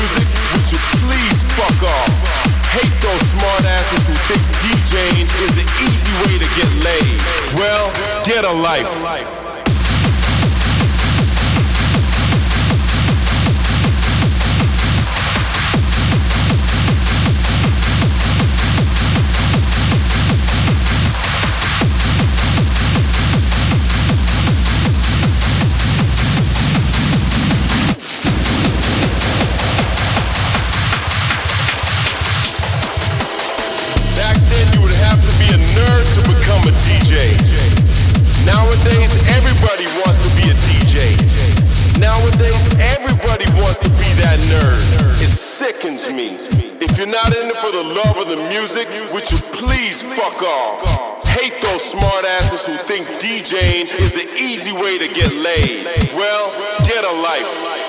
music, would you please fuck off? Hate those smartasses who think DJing is the easy way to get laid. Well, get a life. Sickens me. If you're not in it for the love of the music, would you please fuck off? Hate those smartasses who think DJing is the easy way to get laid. Well, get a life.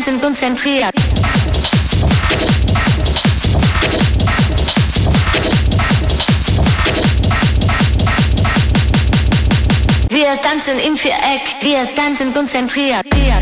Ohren sind konzentriert. Wir tanzen im Viereck, wir tanzen konzentriert. Wir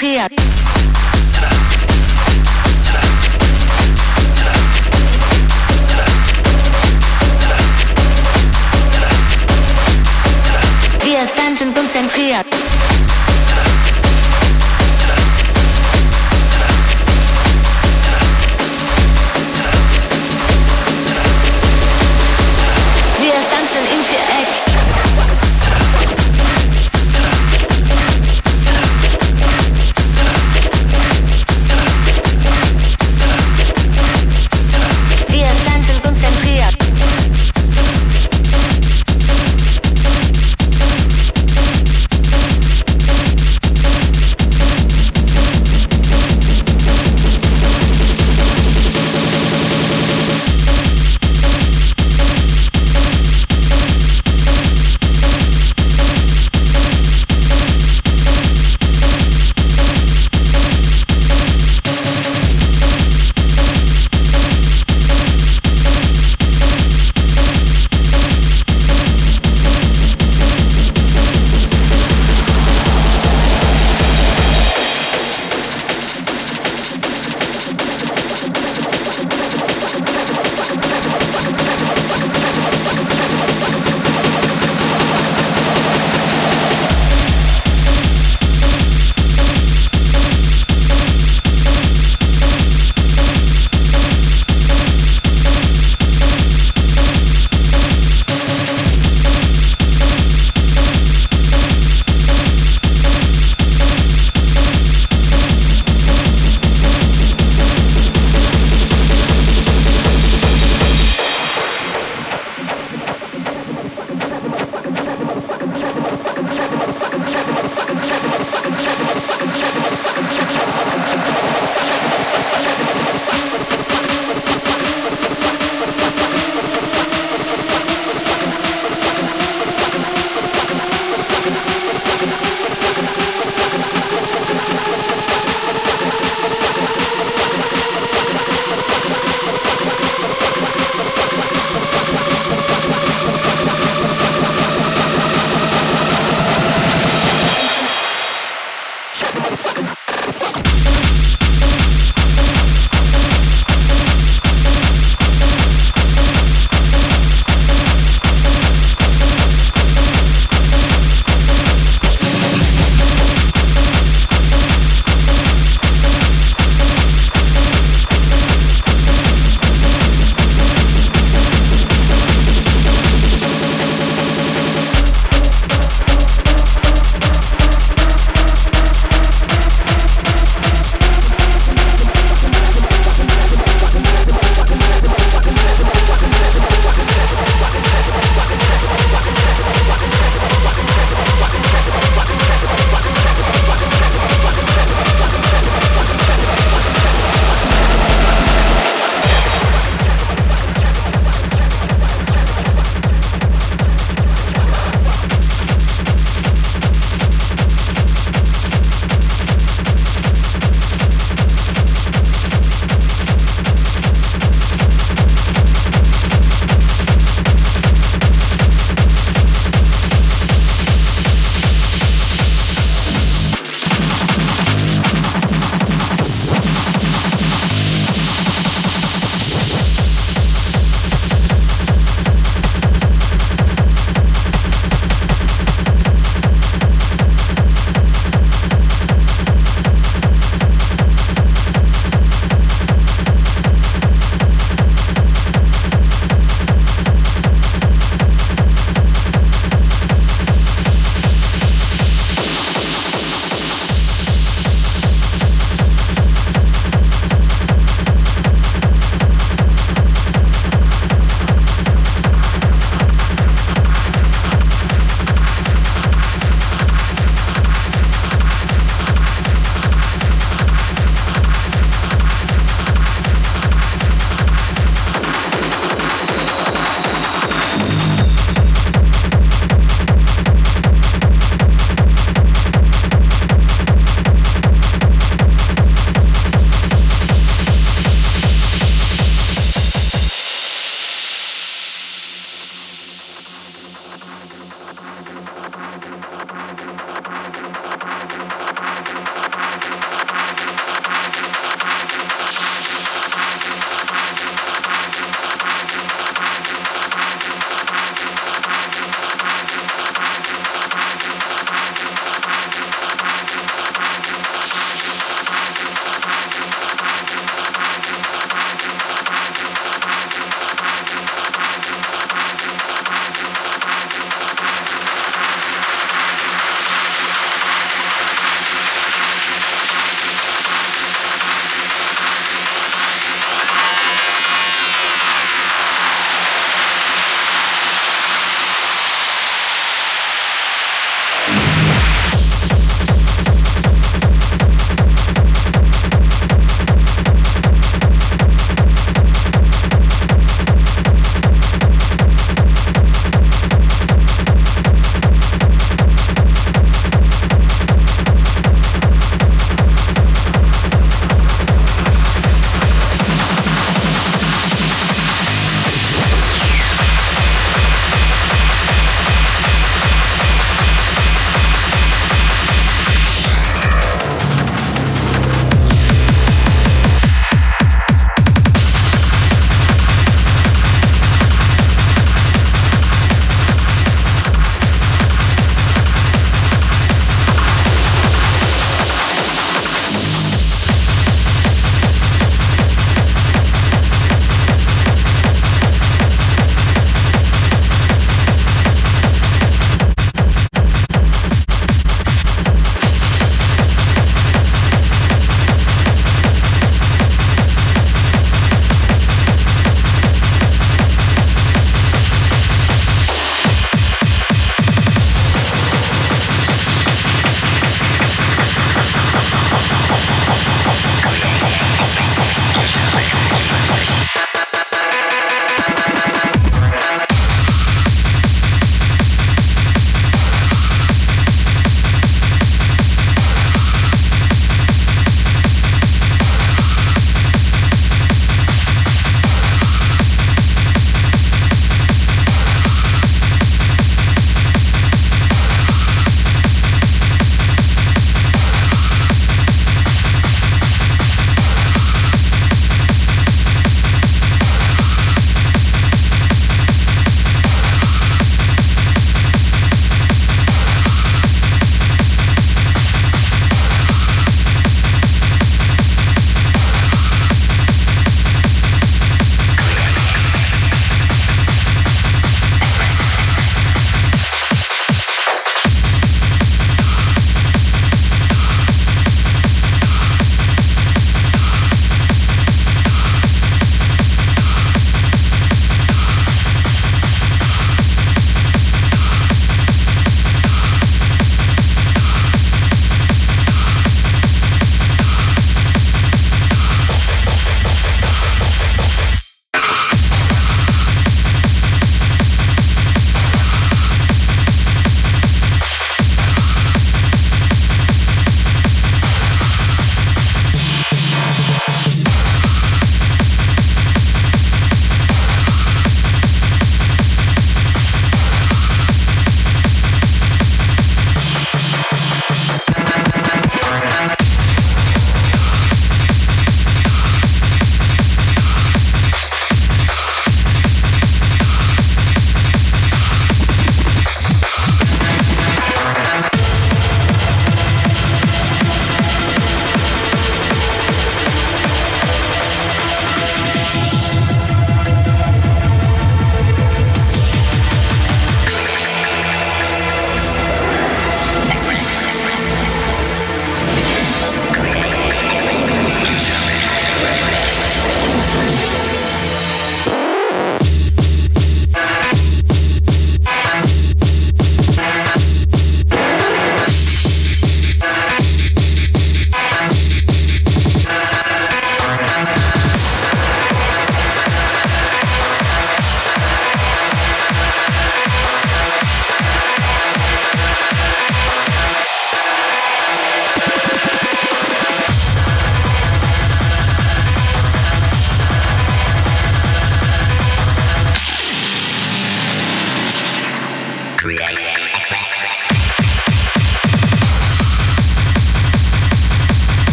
energía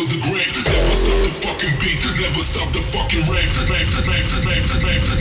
till the grave. Never stop the fucking beat, never stop the fucking rave, rave, rave, rave, rave. rave.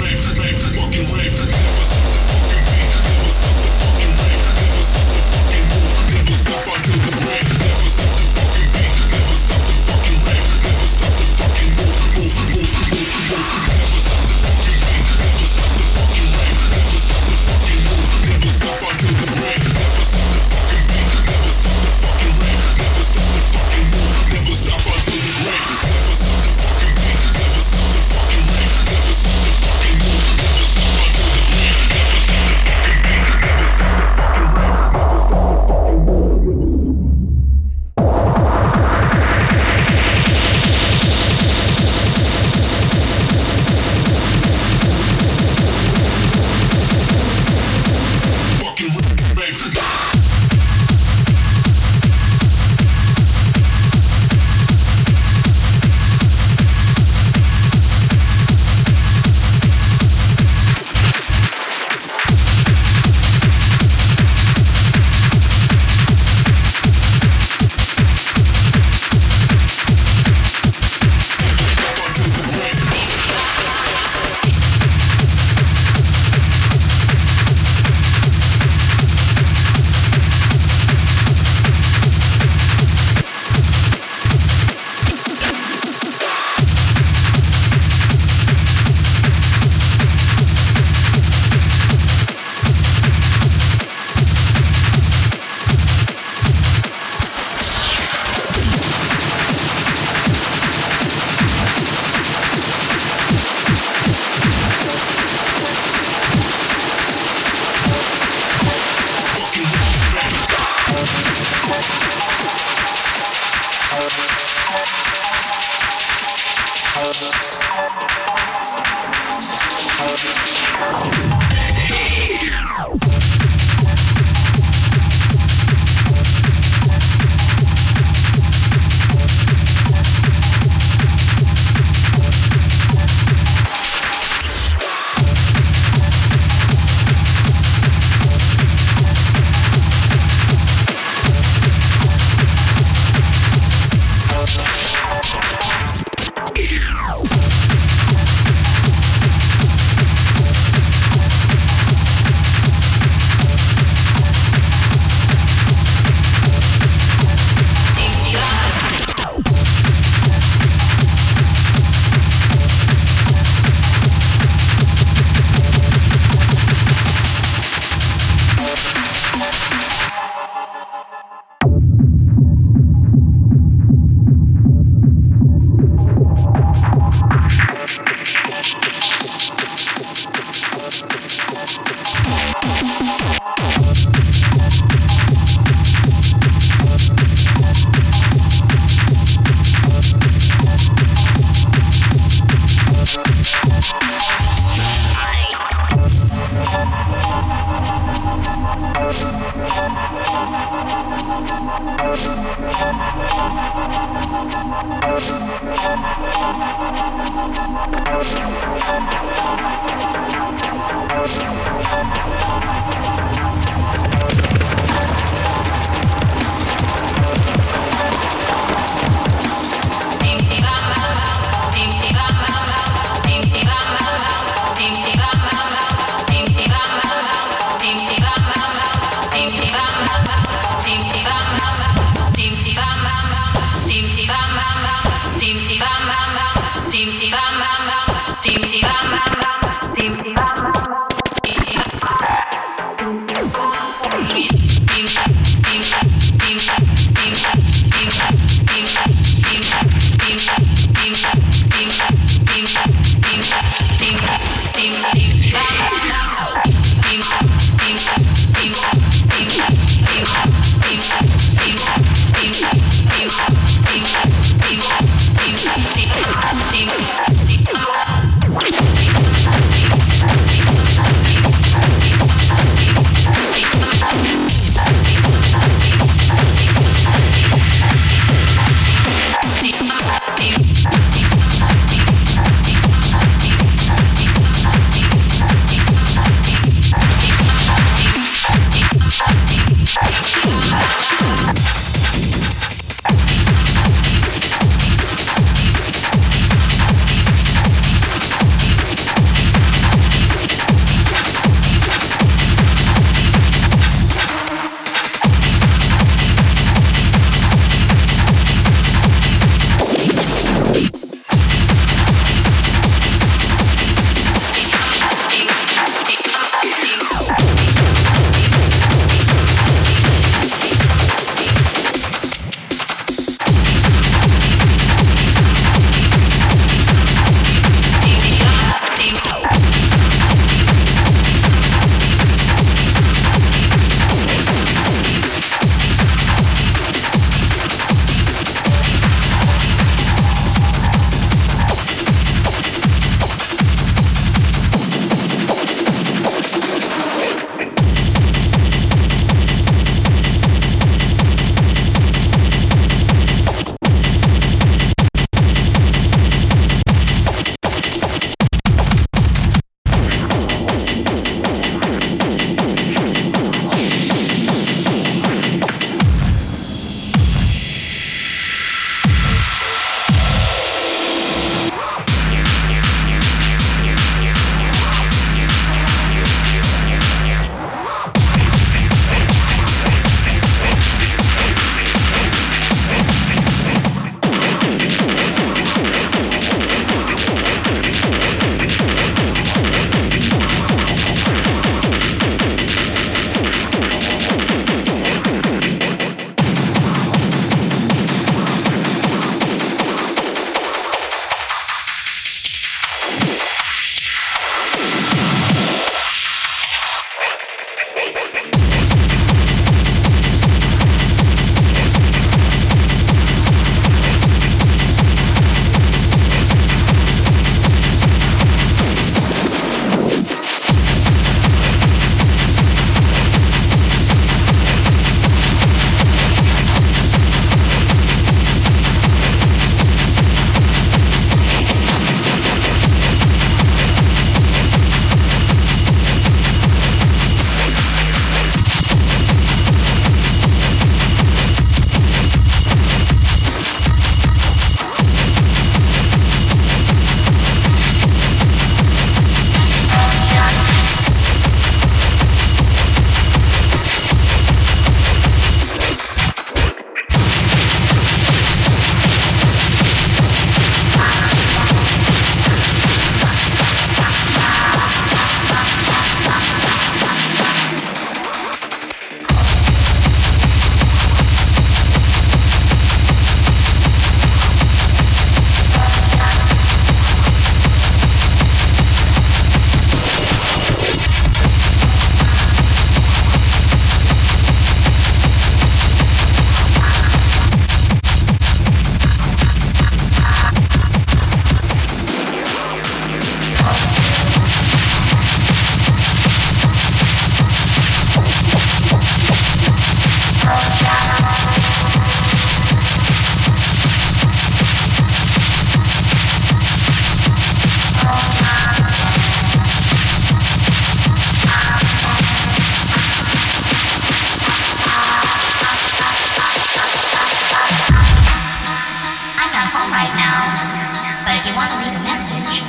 Want to leave a message,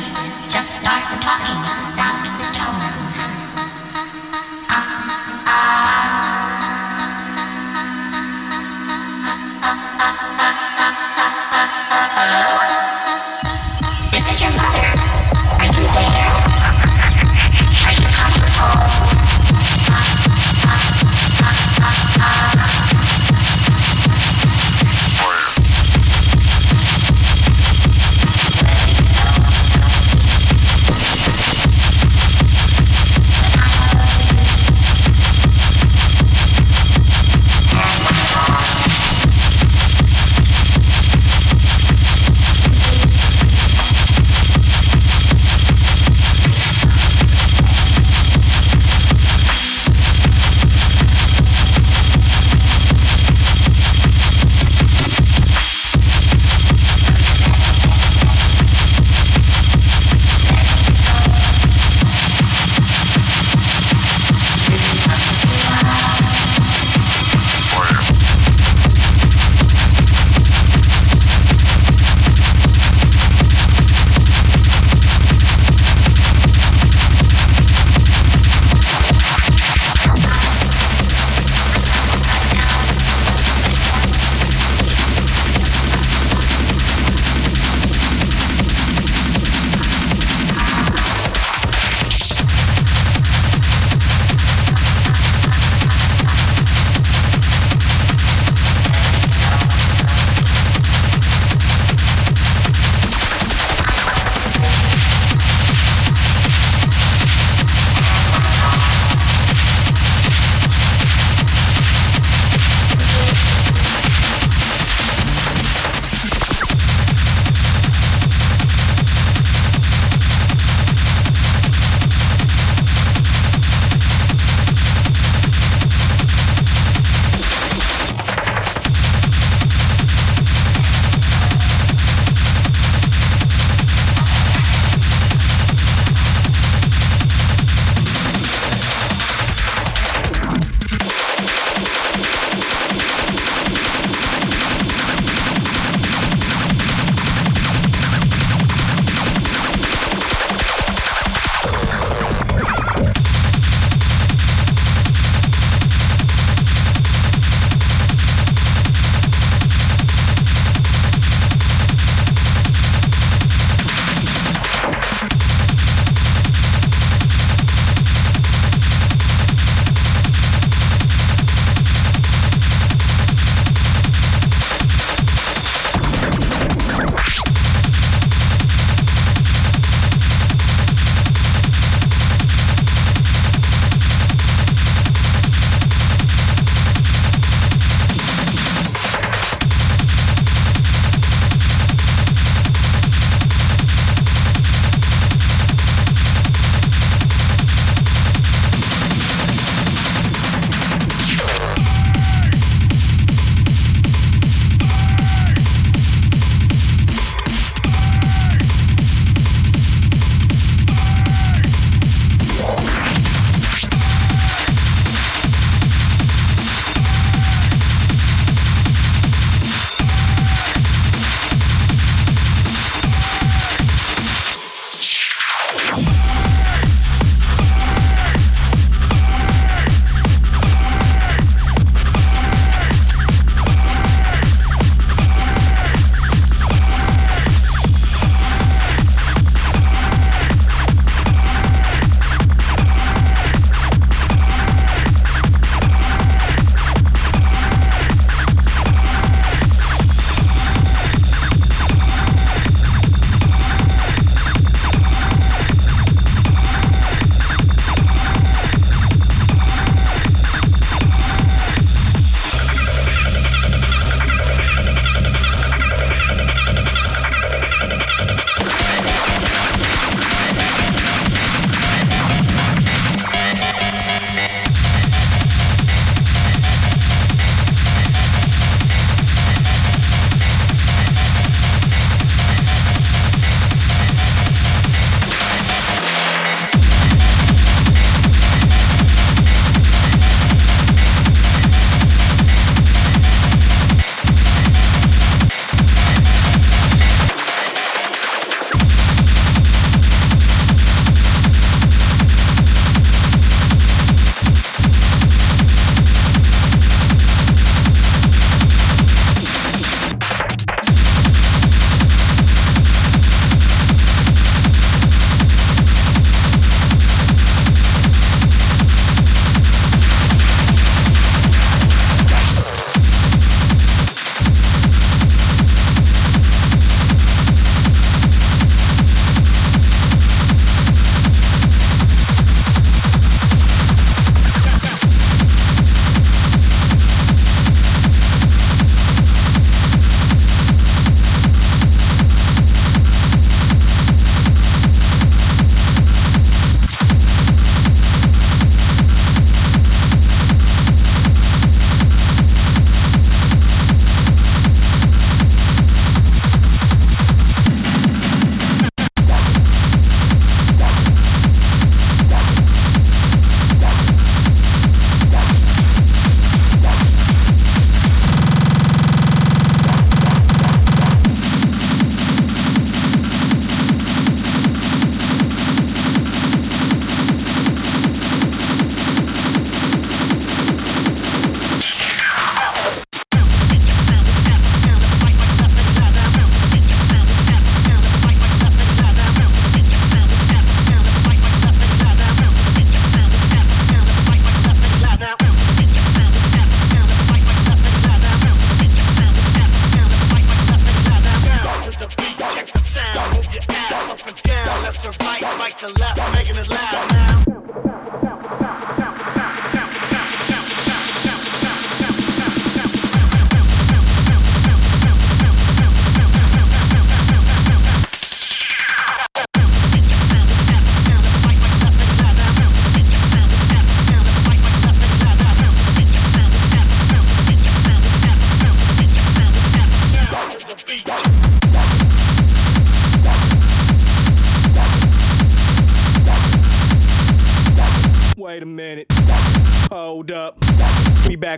just start talking with the sound of the tone.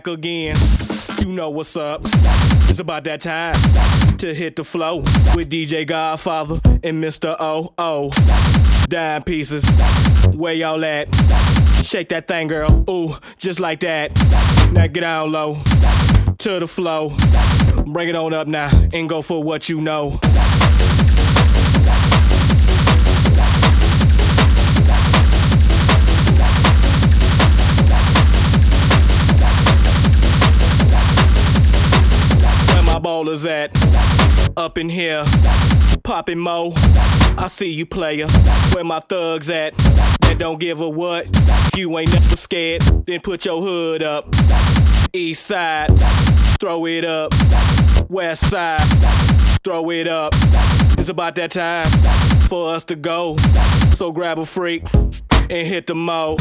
Back again. You know what's up. It's about that time to hit the flow with DJ Godfather and Mr. O O. Dime pieces, where y'all at? Shake that thing, girl. Ooh, just like that. Now get down low to the flow. Bring it on up now and go for what you know. Ballers at? Up in here, poppin' mo. I see you, player. Where my thugs at? That don't give a what. You ain't never scared. Then put your hood up. East side, throw it up. West side, throw it up. It's about that time for us to go. So grab a freak and hit the mo.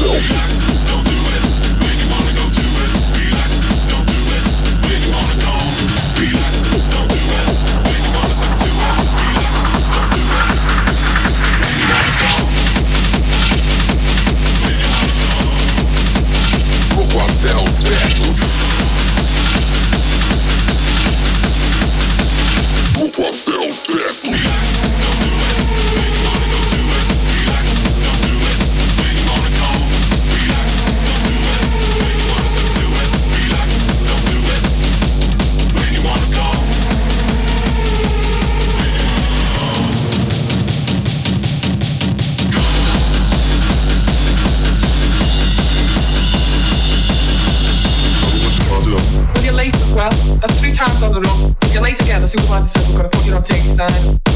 Don't see what my says, we're gonna put it on take time.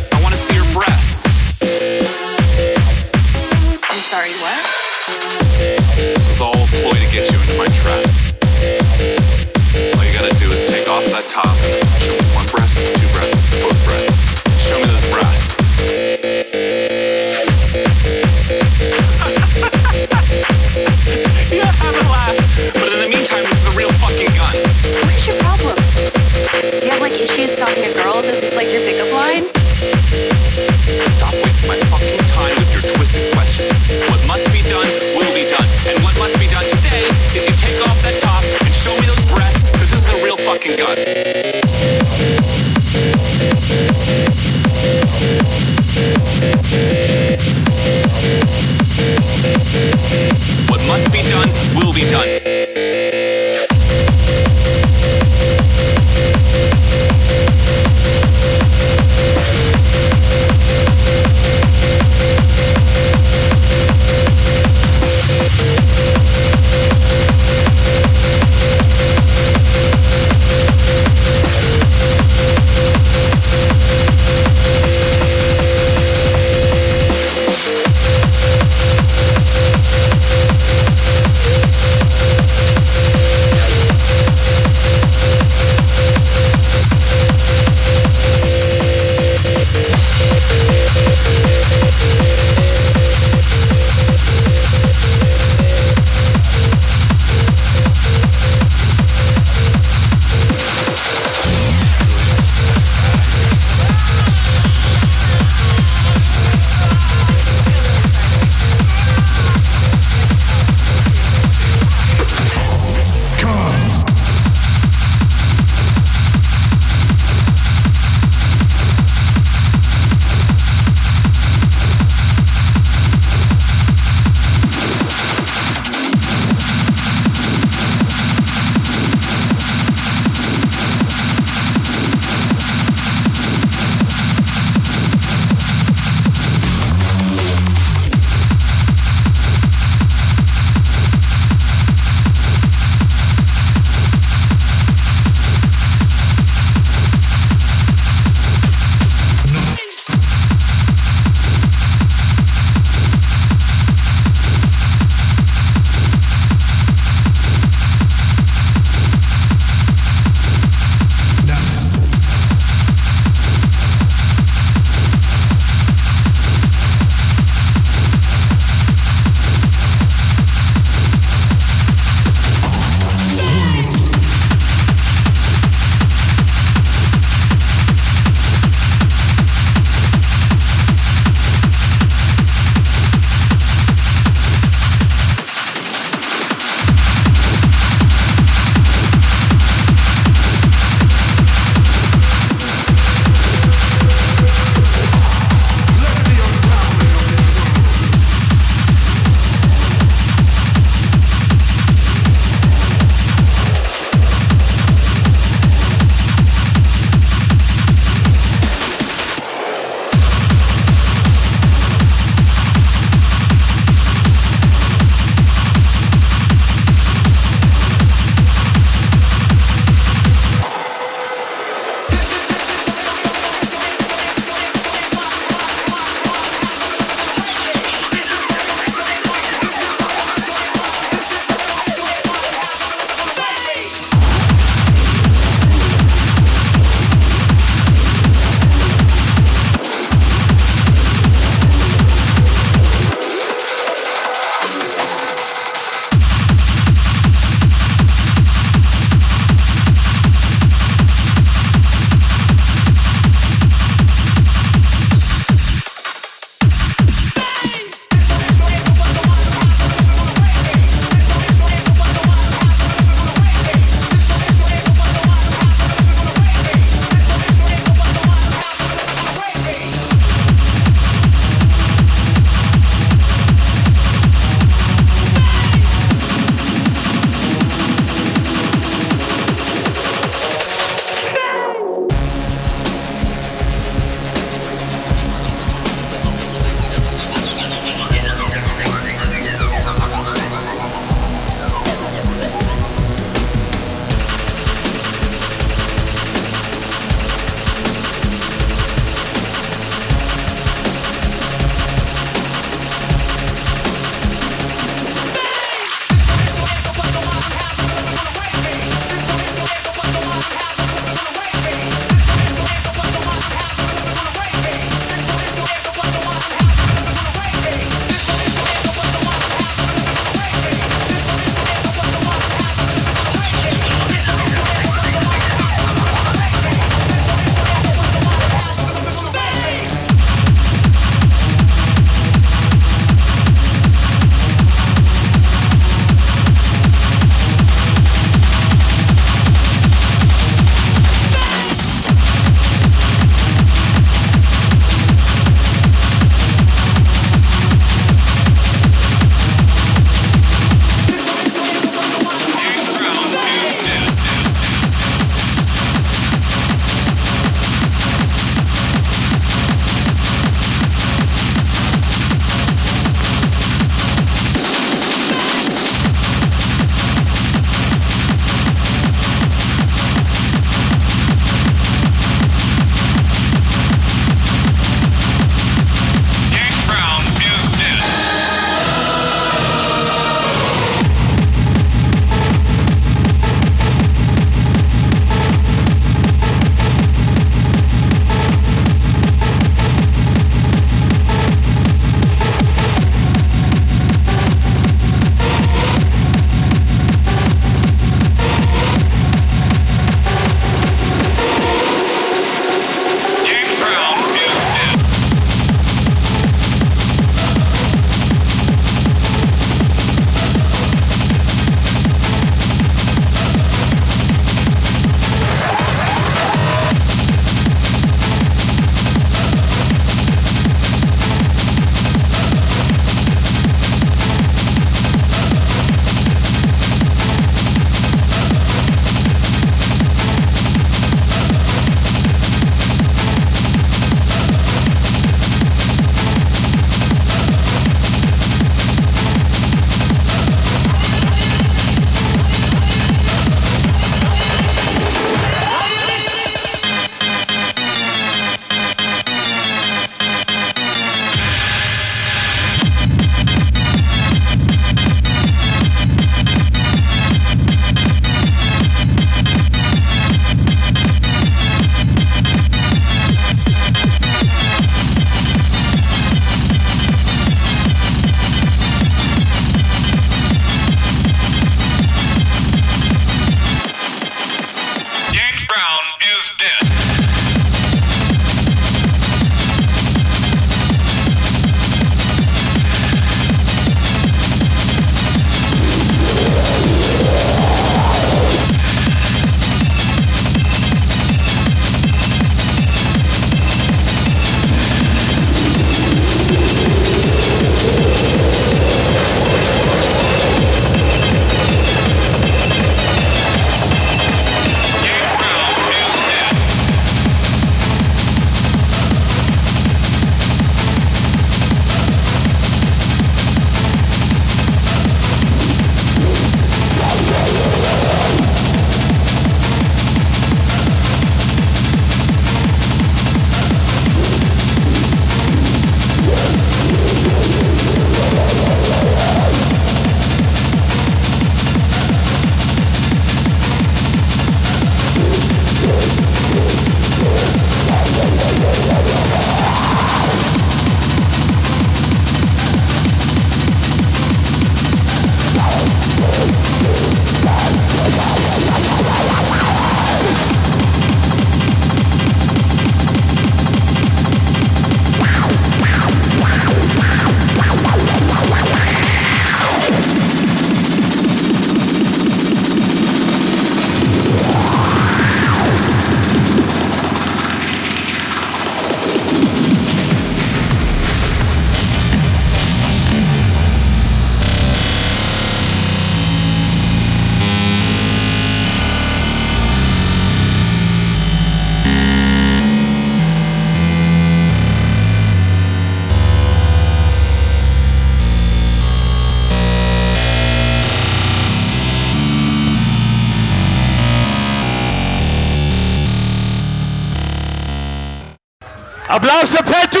Applaus für Petto!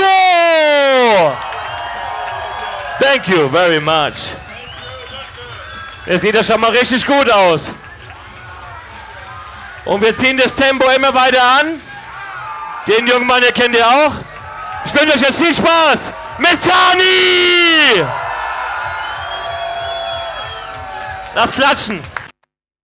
Thank you very much. Jetzt sieht das schon mal richtig gut aus. Und wir ziehen das Tempo immer weiter an. Den jungen Mann, kennt ihr auch. Ich wünsche euch jetzt viel Spaß mit Sani! Lass klatschen.